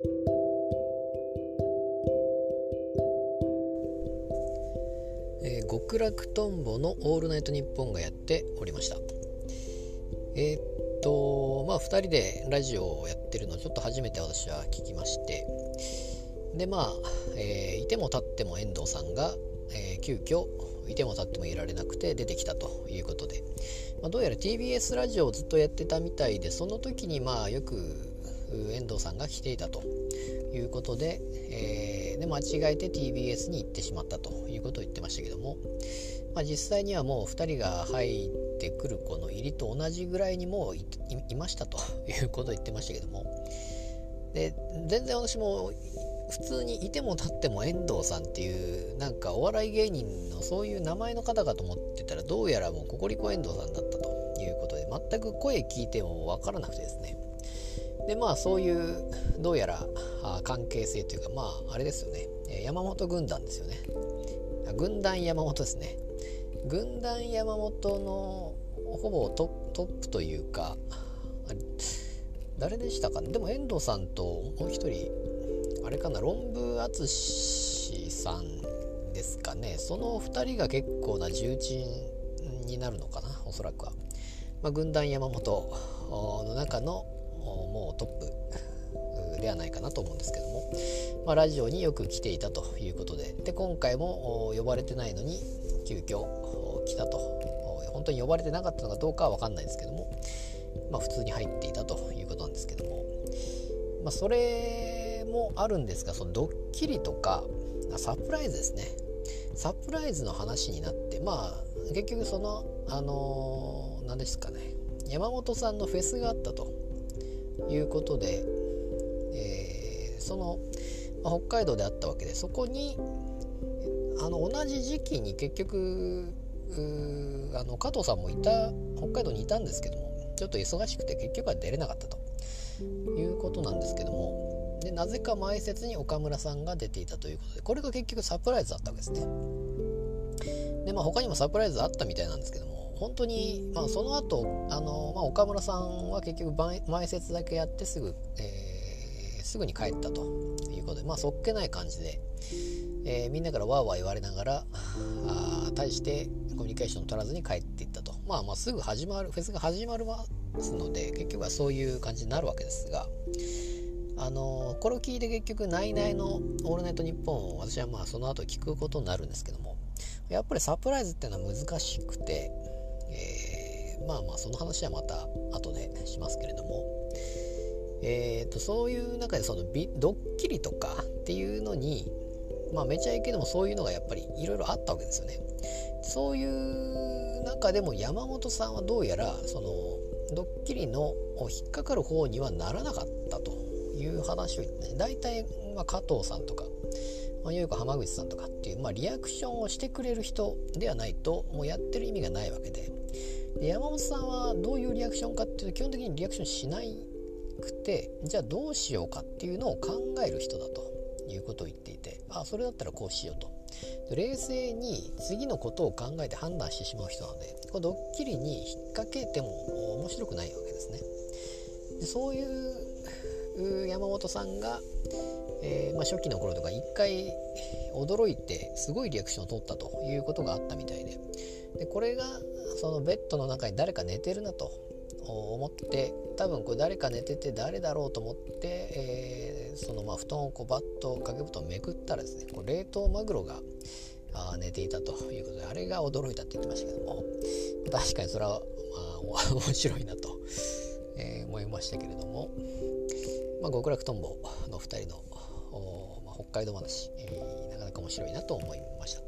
えー、極楽とんぼの「オールナイトニッポン」がやっておりました。えー、っとまあ2人でラジオをやってるのちょっと初めて私は聞きまして。でまあ、えー、いても立っても遠藤さんが、えー、急遽いても立ってもいられなくて出てきたということで、まあ、どうやら TBS ラジオをずっとやってたみたいでその時にまあよく遠藤さんが来ていたということで、えー、で間違えて TBS に行ってしまったということを言ってましたけども、まあ、実際にはもう2人が入ってくるこの入りと同じぐらいにもういましたということを言ってましたけどもで全然私も普通にいても立っても遠藤さんっていうなんかお笑い芸人のそういう名前の方かと思ってたらどうやらもうココリコ遠藤さんだったということで全く声聞いても分からなくてですね。でまあそういうどうやら関係性というかまああれですよね。山本軍団ですよね。軍団山本ですね。軍団山本のほぼトップというか誰でしたかね。でも遠藤さんともう一人あれかな論文淳さんですかね。その2人が結構な重鎮になるのかなおそらくは、まあ、軍団山本の中のもうトップではないかなと思うんですけども、まあ、ラジオによく来ていたということで。で今回も呼ばれてないのに急遽来たと。本当に呼ばれてなかったのかどうかは分かんないですけども、まあ、普通に入っていたということなんですけども、まあ、それもあるんですがそのドッキリとかサプライズですね。サプライズの話になってまあ結局そのあの何、ですかね。山本さんのフェスがあったと。いうことで、えー、その、まあ、北海道であったわけでそこにあの同じ時期に結局あの加藤さんもいた北海道にいたんですけどもちょっと忙しくて結局は出れなかったと。いうことなんですけどもでなぜか前説に岡村さんが出ていたということでこれが結局サプライズだったわけですね。でまあ他にもサプライズあったみたいなんですけども本当に、まあ、その後あの、まあ、岡村さんは結局前説だけやってすぐ、えー、すぐに帰ったということでまあそっけない感じで、えー、みんなからわーわー言われながらあ対してコミュニケーション取らずに帰っていったと。まあまあすぐ始まるフェスが始まるますので結局はそういう感じになるわけですがあのこれを聞いて結局「ナイナイのオールナイトニッポン」を私はまあその後聞くことになるんですけどもやっぱりサプライズっていうのは難しくて、えー、まあまあその話はまた後でしますけれども、えーと、そういう中でそのドッキリとかっていうのにまあめちゃいけでもそういうのがやっぱりいろいろあったわけですよね。そういう中でも山本さんはどうやらそのドッキリの引っかかる方にはならなかったという話を言ってね大体、まあ、加藤さんとか、まあ、よく浜口さんとかっていう、まあ、リアクションをしてくれる人ではないともうやってる意味がないわけでで山本さんはどういうリアクションかっていうと基本的にリアクションしないくてじゃあどうしようかっていうのを考える人だということを言っていてあそれだったらこうしようと。冷静に次のことを考えて判断してしまう人なのでこれドッキリに引っ掛けても面白くないわけですね。でそういう山本さんが、えー、まあ、初期の頃とか一回驚いてすごいリアクションを取ったということがあったみたいで。でこれがそのベッドの中に誰か寝てるなと思って多分これ誰か寝てて誰だろうと思って、えー、そのまあ布団をこうバッと掛け布団をめくったらですねこう冷凍マグロがあ寝ていたということであれが驚いたって言ってましたけども確かにそれは、まあ、面白いなと、えー、思いましたけれども。まあ、極楽とんぼの2人の、まあ、北海道話、えー、なかなか面白いなと思いました。